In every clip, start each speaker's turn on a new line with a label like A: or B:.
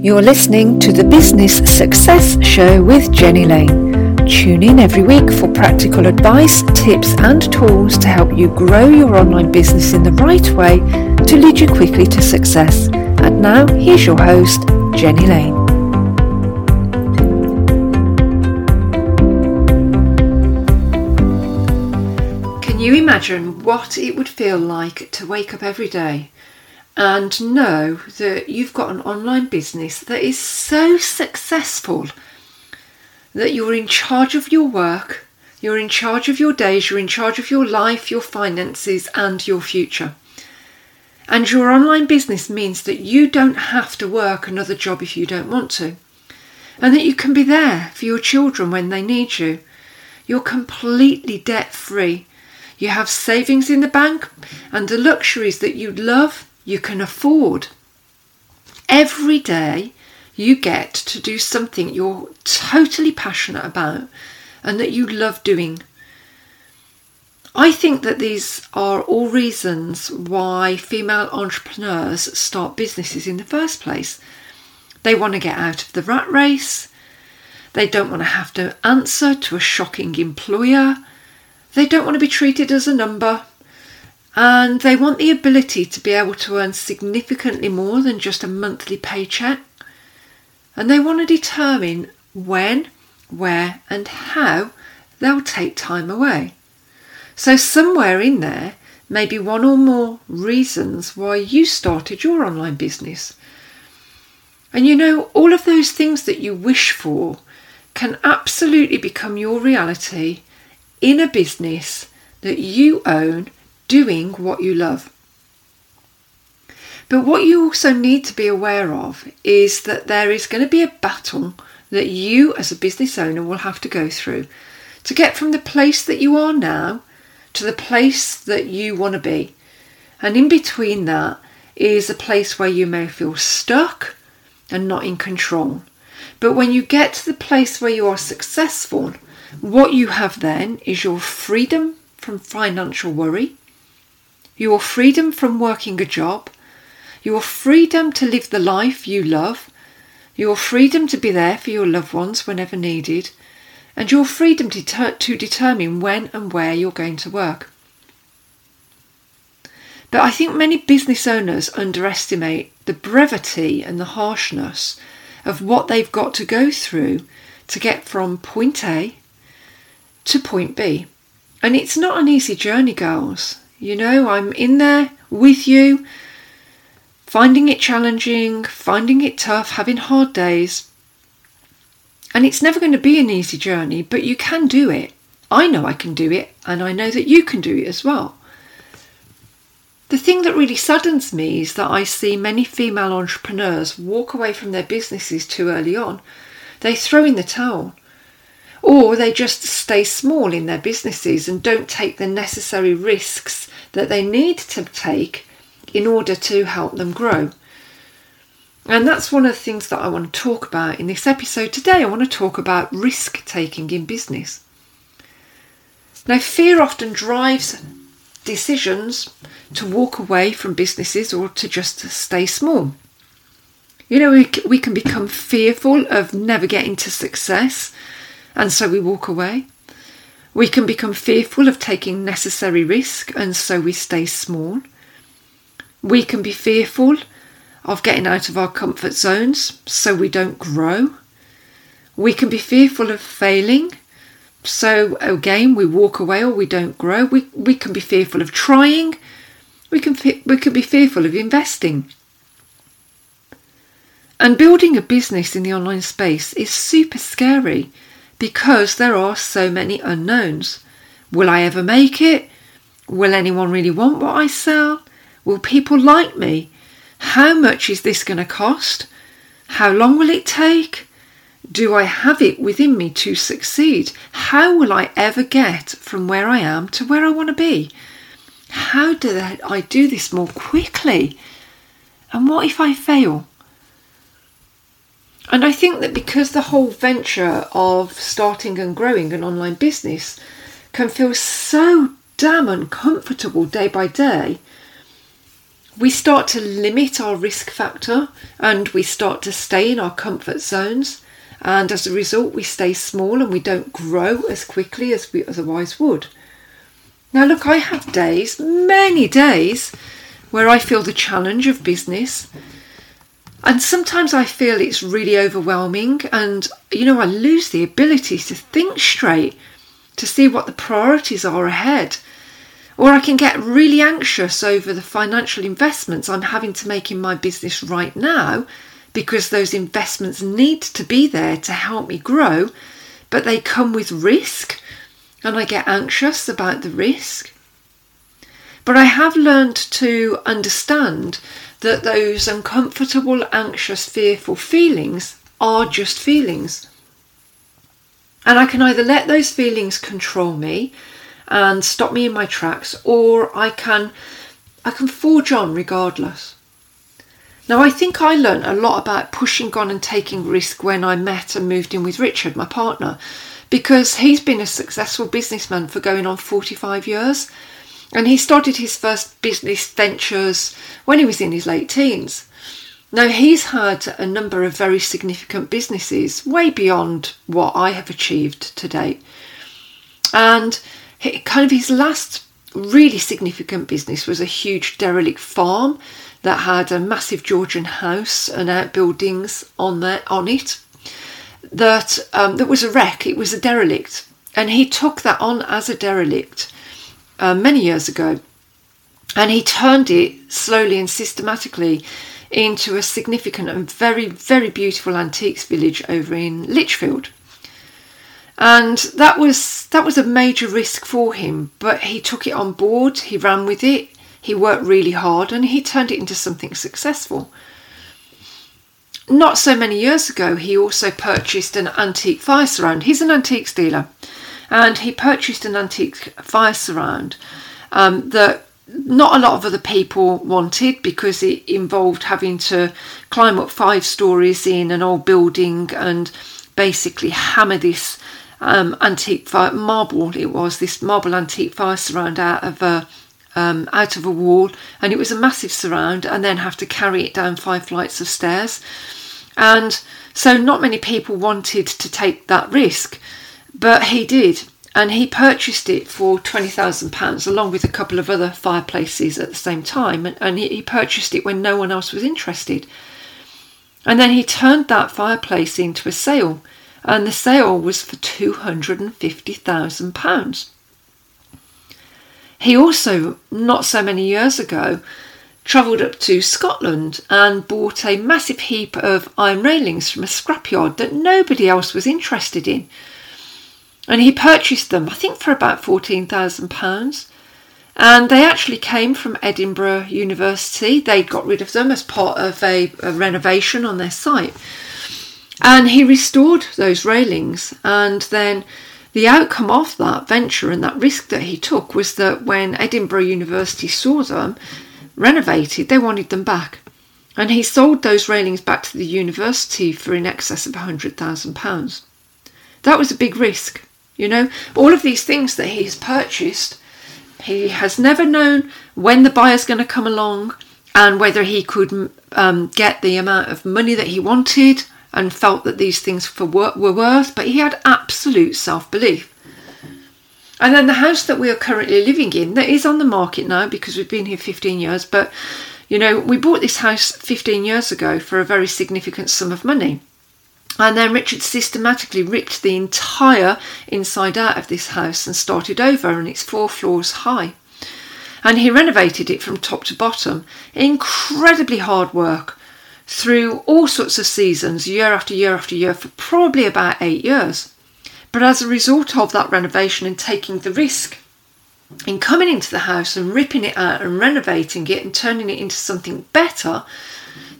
A: You're listening to the Business Success Show with Jenny Lane. Tune in every week for practical advice, tips, and tools to help you grow your online business in the right way to lead you quickly to success. And now, here's your host, Jenny Lane. Can you imagine what it would feel like to wake up every day and know that you've got an online business that is so successful that you're in charge of your work, you're in charge of your days, you're in charge of your life, your finances, and your future. And your online business means that you don't have to work another job if you don't want to, and that you can be there for your children when they need you. You're completely debt free. You have savings in the bank and the luxuries that you love you can afford. Every day you get to do something you're totally passionate about and that you love doing. I think that these are all reasons why female entrepreneurs start businesses in the first place. They want to get out of the rat race. They don't want to have to answer to a shocking employer. They don't want to be treated as a number and they want the ability to be able to earn significantly more than just a monthly paycheck. And they want to determine when, where, and how they'll take time away. So, somewhere in there may be one or more reasons why you started your online business. And you know, all of those things that you wish for can absolutely become your reality in a business that you own doing what you love. But what you also need to be aware of is that there is going to be a battle that you, as a business owner, will have to go through to get from the place that you are now to the place that you want to be. And in between that is a place where you may feel stuck and not in control. But when you get to the place where you are successful, what you have then is your freedom from financial worry, your freedom from working a job, your freedom to live the life you love, your freedom to be there for your loved ones whenever needed, and your freedom to, ter- to determine when and where you're going to work. But I think many business owners underestimate the brevity and the harshness of what they've got to go through to get from point A to point B. And it's not an easy journey, girls. You know, I'm in there with you, finding it challenging, finding it tough, having hard days. And it's never going to be an easy journey, but you can do it. I know I can do it, and I know that you can do it as well. The thing that really saddens me is that I see many female entrepreneurs walk away from their businesses too early on. They throw in the towel or they just stay small in their businesses and don't take the necessary risks that they need to take in order to help them grow. And that's one of the things that I want to talk about in this episode today. I want to talk about risk taking in business. Now, fear often drives decisions to walk away from businesses or to just stay small. You know, we, we can become fearful of never getting to success and so we walk away. We can become fearful of taking necessary risk, and so we stay small. We can be fearful of getting out of our comfort zones, so we don't grow. We can be fearful of failing, so again we walk away or we don't grow. We, we can be fearful of trying. We can, we can be fearful of investing. And building a business in the online space is super scary because there are so many unknowns. Will I ever make it? Will anyone really want what I sell? Will people like me? How much is this going to cost? How long will it take? Do I have it within me to succeed? How will I ever get from where I am to where I want to be? How do I do this more quickly? And what if I fail? And I think that because the whole venture of starting and growing an online business can feel so damn uncomfortable day by day, we start to limit our risk factor and we start to stay in our comfort zones. And as a result, we stay small and we don't grow as quickly as we otherwise would. Now, look, I have days, many days, where I feel the challenge of business. And sometimes I feel it's really overwhelming, and you know, I lose the ability to think straight, to see what the priorities are ahead. Or I can get really anxious over the financial investments I'm having to make in my business right now because those investments need to be there to help me grow, but they come with risk and I get anxious about the risk. But I have learned to understand that those uncomfortable, anxious, fearful feelings are just feelings. And I can either let those feelings control me and stop me in my tracks or I can I can forge on regardless. Now I think I learned a lot about pushing on and taking risk when I met and moved in with Richard, my partner, because he's been a successful businessman for going on 45 years and he started his first business ventures when he was in his late teens. Now, he's had a number of very significant businesses, way beyond what I have achieved to date. And kind of his last really significant business was a huge derelict farm that had a massive Georgian house and outbuildings on there on it. That um, that was a wreck. It was a derelict, and he took that on as a derelict uh, many years ago, and he turned it slowly and systematically into a significant and very very beautiful antiques village over in Lichfield. And that was that was a major risk for him but he took it on board he ran with it he worked really hard and he turned it into something successful. Not so many years ago he also purchased an antique fire surround he's an antiques dealer and he purchased an antique fire surround um, that not a lot of other people wanted because it involved having to climb up five stories in an old building and basically hammer this um, antique fire, marble. It was this marble antique fire surround out of a um, out of a wall, and it was a massive surround, and then have to carry it down five flights of stairs. And so, not many people wanted to take that risk, but he did, and he purchased it for twenty thousand pounds, along with a couple of other fireplaces at the same time. And, and he, he purchased it when no one else was interested. And then he turned that fireplace into a sale and the sale was for £250,000. He also, not so many years ago, travelled up to Scotland and bought a massive heap of iron railings from a scrapyard that nobody else was interested in. And he purchased them, I think, for about £14,000. And they actually came from Edinburgh University. They got rid of them as part of a, a renovation on their site. And he restored those railings. And then the outcome of that venture and that risk that he took was that when Edinburgh University saw them renovated, they wanted them back. And he sold those railings back to the university for in excess of £100,000. That was a big risk. You know, all of these things that he's purchased, he has never known when the buyer's going to come along and whether he could um, get the amount of money that he wanted and felt that these things for were worth, but he had absolute self belief. And then the house that we are currently living in, that is on the market now because we've been here 15 years, but you know, we bought this house 15 years ago for a very significant sum of money. And then Richard systematically ripped the entire inside out of this house and started over, and it's four floors high. And he renovated it from top to bottom. Incredibly hard work through all sorts of seasons, year after year after year, for probably about eight years. But as a result of that renovation and taking the risk in coming into the house and ripping it out and renovating it and turning it into something better,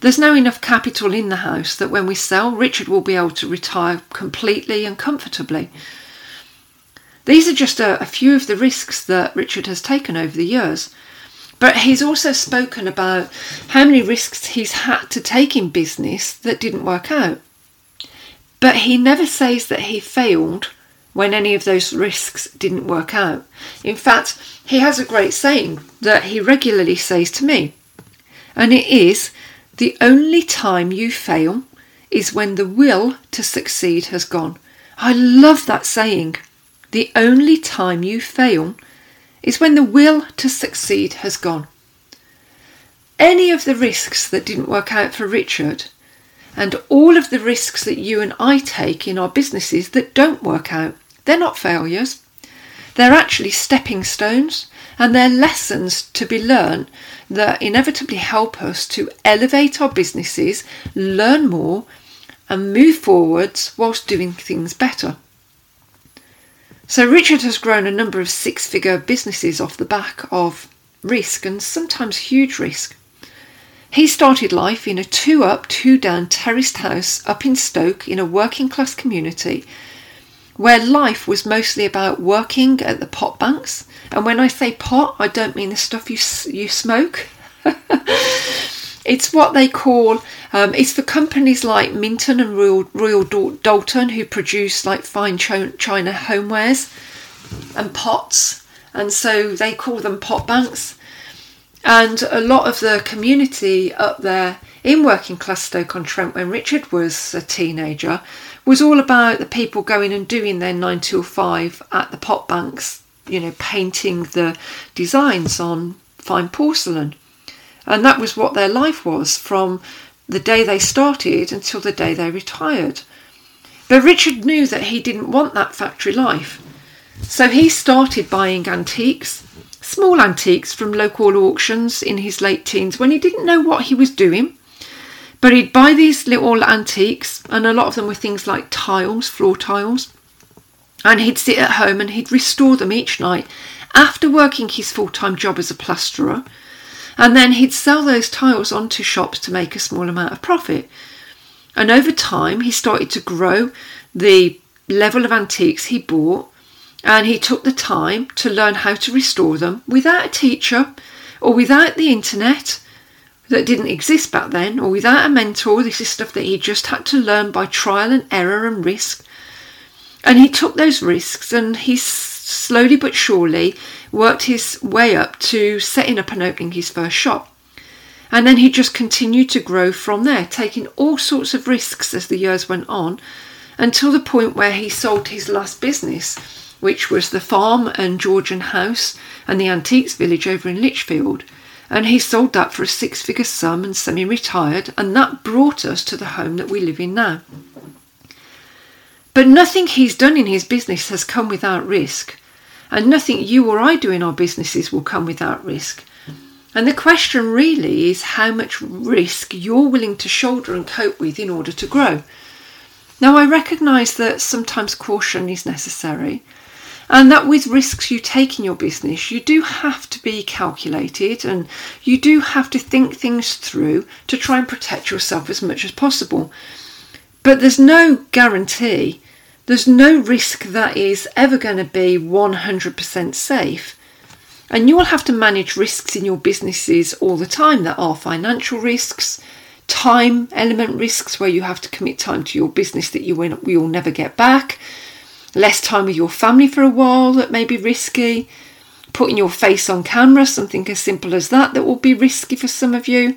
A: There's no enough capital in the house that when we sell, Richard will be able to retire completely and comfortably. These are just a, a few of the risks that Richard has taken over the years. But he's also spoken about how many risks he's had to take in business that didn't work out. But he never says that he failed when any of those risks didn't work out. In fact, he has a great saying that he regularly says to me, and it is the only time you fail is when the will to succeed has gone. I love that saying. The only time you fail is when the will to succeed has gone. Any of the risks that didn't work out for Richard, and all of the risks that you and I take in our businesses that don't work out, they're not failures. They're actually stepping stones and they're lessons to be learned that inevitably help us to elevate our businesses, learn more, and move forwards whilst doing things better. So, Richard has grown a number of six figure businesses off the back of risk and sometimes huge risk. He started life in a two up, two down terraced house up in Stoke in a working class community where life was mostly about working at the pot banks. And when I say pot, I don't mean the stuff you you smoke. it's what they call um, it's for companies like Minton and Royal, Royal Doulton who produce like fine china homewares and pots, and so they call them pot banks. And a lot of the community up there in working class Stoke on Trent when Richard was a teenager was all about the people going and doing their 9 till 5 at the pot banks, you know, painting the designs on fine porcelain. And that was what their life was from the day they started until the day they retired. But Richard knew that he didn't want that factory life. So he started buying antiques, small antiques from local auctions in his late teens when he didn't know what he was doing. But he'd buy these little antiques, and a lot of them were things like tiles, floor tiles. And he'd sit at home and he'd restore them each night after working his full time job as a plasterer. And then he'd sell those tiles onto shops to make a small amount of profit. And over time, he started to grow the level of antiques he bought, and he took the time to learn how to restore them without a teacher or without the internet that didn't exist back then, or without a mentor. This is stuff that he just had to learn by trial and error and risk. And he took those risks and he slowly but surely worked his way up to setting up and opening his first shop. And then he just continued to grow from there, taking all sorts of risks as the years went on until the point where he sold his last business, which was the farm and Georgian house and the antiques village over in Lichfield and he sold that for a six figure sum and semi retired, and that brought us to the home that we live in now. But nothing he's done in his business has come without risk, and nothing you or I do in our businesses will come without risk. And the question really is how much risk you're willing to shoulder and cope with in order to grow. Now, I recognise that sometimes caution is necessary, and that with risks you take in your business, you do have to be calculated and you do have to think things through to try and protect yourself as much as possible. But there's no guarantee, there's no risk that is ever going to be 100% safe. And you will have to manage risks in your businesses all the time that are financial risks, time element risks where you have to commit time to your business that you will never get back less time with your family for a while that may be risky, putting your face on camera, something as simple as that, that will be risky for some of you,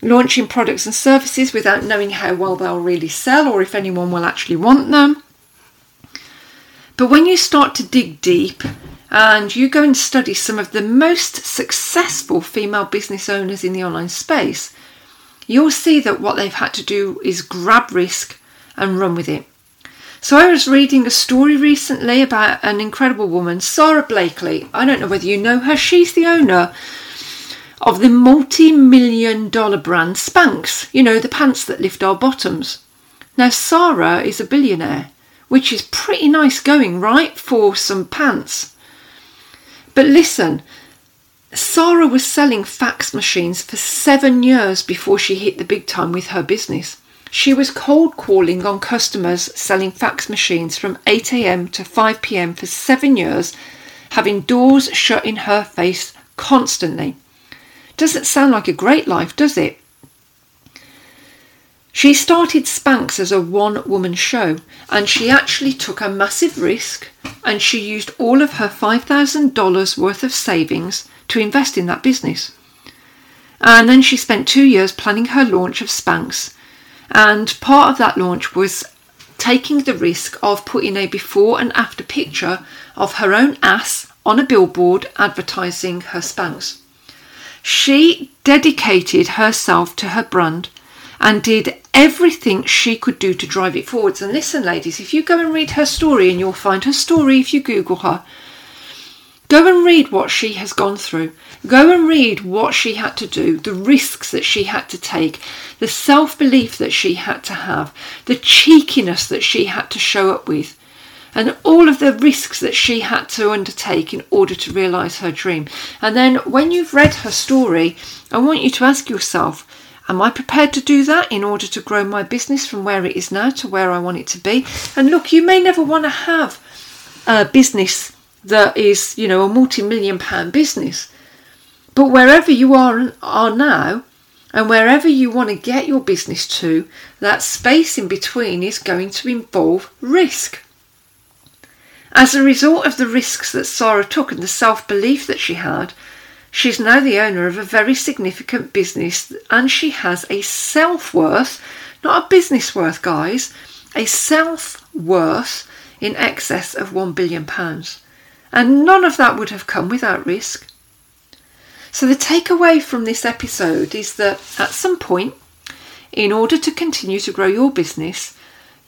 A: launching products and services without knowing how well they'll really sell or if anyone will actually want them. But when you start to dig deep and you go and study some of the most successful female business owners in the online space, you'll see that what they've had to do is grab risk and run with it. So I was reading a story recently about an incredible woman, Sara Blakely. I don't know whether you know her. She's the owner of the multi-million dollar brand Spanx. You know, the pants that lift our bottoms. Now Sara is a billionaire, which is pretty nice going, right, for some pants. But listen, Sarah was selling fax machines for seven years before she hit the big time with her business. She was cold calling on customers selling fax machines from 8am to 5pm for seven years, having doors shut in her face constantly. Doesn't sound like a great life, does it? She started Spanx as a one woman show and she actually took a massive risk and she used all of her $5,000 worth of savings to invest in that business. And then she spent two years planning her launch of Spanx. And part of that launch was taking the risk of putting a before and after picture of her own ass on a billboard advertising her Spanx. She dedicated herself to her brand and did everything she could do to drive it forwards. And listen, ladies, if you go and read her story, and you'll find her story if you Google her, go and read what she has gone through. Go and read what she had to do, the risks that she had to take, the self belief that she had to have, the cheekiness that she had to show up with and all of the risks that she had to undertake in order to realise her dream. And then when you've read her story, I want you to ask yourself, Am I prepared to do that in order to grow my business from where it is now to where I want it to be? And look, you may never want to have a business that is, you know, a multi-million pound business. But wherever you are are now, and wherever you want to get your business to, that space in between is going to involve risk. As a result of the risks that Sara took and the self belief that she had, She's now the owner of a very significant business and she has a self worth, not a business worth, guys, a self worth in excess of £1 billion. And none of that would have come without risk. So, the takeaway from this episode is that at some point, in order to continue to grow your business,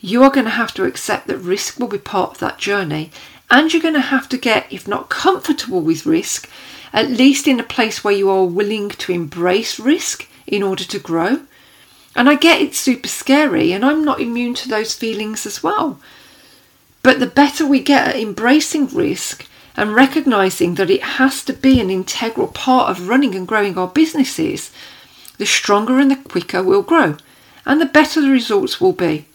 A: you are going to have to accept that risk will be part of that journey. And you're going to have to get, if not comfortable with risk, at least in a place where you are willing to embrace risk in order to grow. And I get it's super scary, and I'm not immune to those feelings as well. But the better we get at embracing risk and recognizing that it has to be an integral part of running and growing our businesses, the stronger and the quicker we'll grow, and the better the results will be.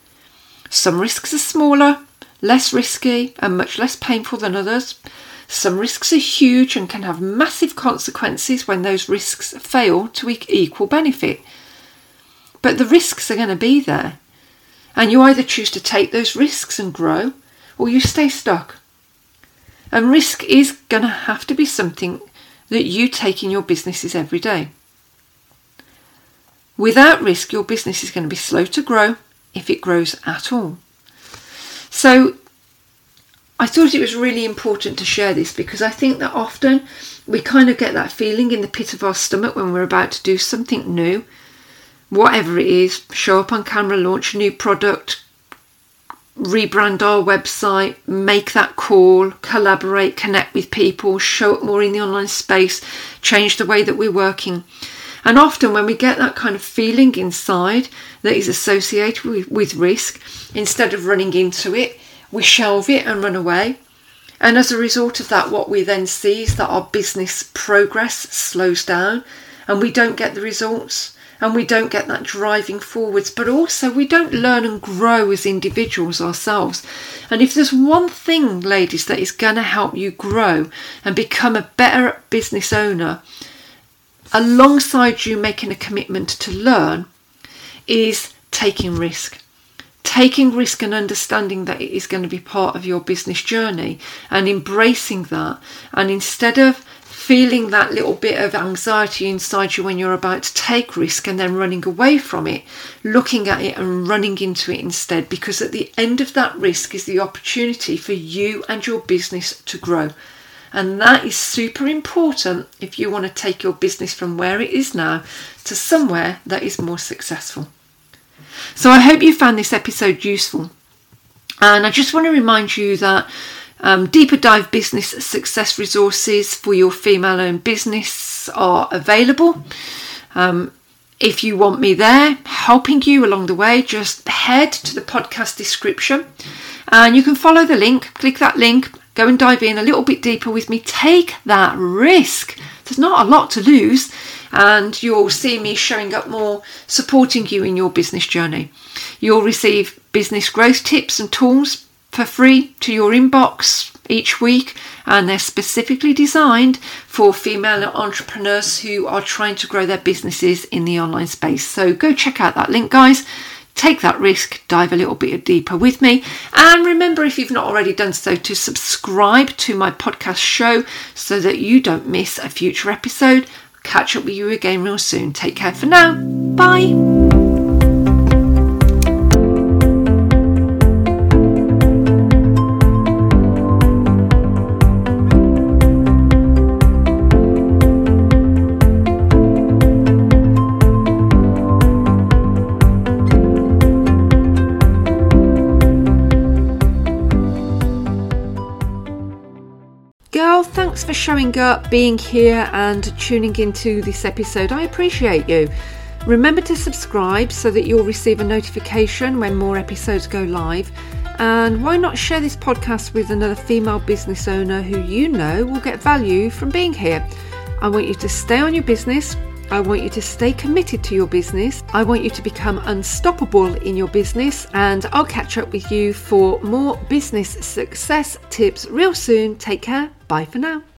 A: Some risks are smaller, less risky, and much less painful than others. Some risks are huge and can have massive consequences when those risks fail to equal benefit. But the risks are going to be there. And you either choose to take those risks and grow, or you stay stuck. And risk is going to have to be something that you take in your businesses every day. Without risk, your business is going to be slow to grow if it grows at all. So I thought it was really important to share this because I think that often we kind of get that feeling in the pit of our stomach when we're about to do something new, whatever it is show up on camera, launch a new product, rebrand our website, make that call, collaborate, connect with people, show up more in the online space, change the way that we're working. And often, when we get that kind of feeling inside that is associated with, with risk, instead of running into it, we shelve it and run away. And as a result of that, what we then see is that our business progress slows down and we don't get the results and we don't get that driving forwards, but also we don't learn and grow as individuals ourselves. And if there's one thing, ladies, that is going to help you grow and become a better business owner, alongside you making a commitment to learn, is taking risk taking risk and understanding that it is going to be part of your business journey and embracing that. And instead of feeling that little bit of anxiety inside you when you're about to take risk and then running away from it, looking at it and running into it instead, because at the end of that risk is the opportunity for you and your business to grow. And that is super important if you want to take your business from where it is now to somewhere that is more successful. So I hope you found this episode useful. And I just want to remind you that um, deeper dive business success resources for your female owned business are available. Um, if you want me there helping you along the way, just head to the podcast description and you can follow the link, click that link, go and dive in a little bit deeper with me. Take that risk there's not a lot to lose, and you'll see me showing up more, supporting you in your business journey. You'll receive business growth tips and tools for free to your inbox each week, and they're specifically designed for female entrepreneurs who are trying to grow their businesses in the online space. So go check out that link, guys. Take that risk, dive a little bit deeper with me. And remember, if you've not already done so, to subscribe to my podcast show so that you don't miss a future episode. Catch up with you again real soon. Take care for now. Bye. Thanks for showing up, being here, and tuning into this episode. I appreciate you. Remember to subscribe so that you'll receive a notification when more episodes go live. And why not share this podcast with another female business owner who you know will get value from being here? I want you to stay on your business, I want you to stay committed to your business. I want you to become unstoppable in your business. And I'll catch up with you for more business success tips real soon. Take care. Bye for now.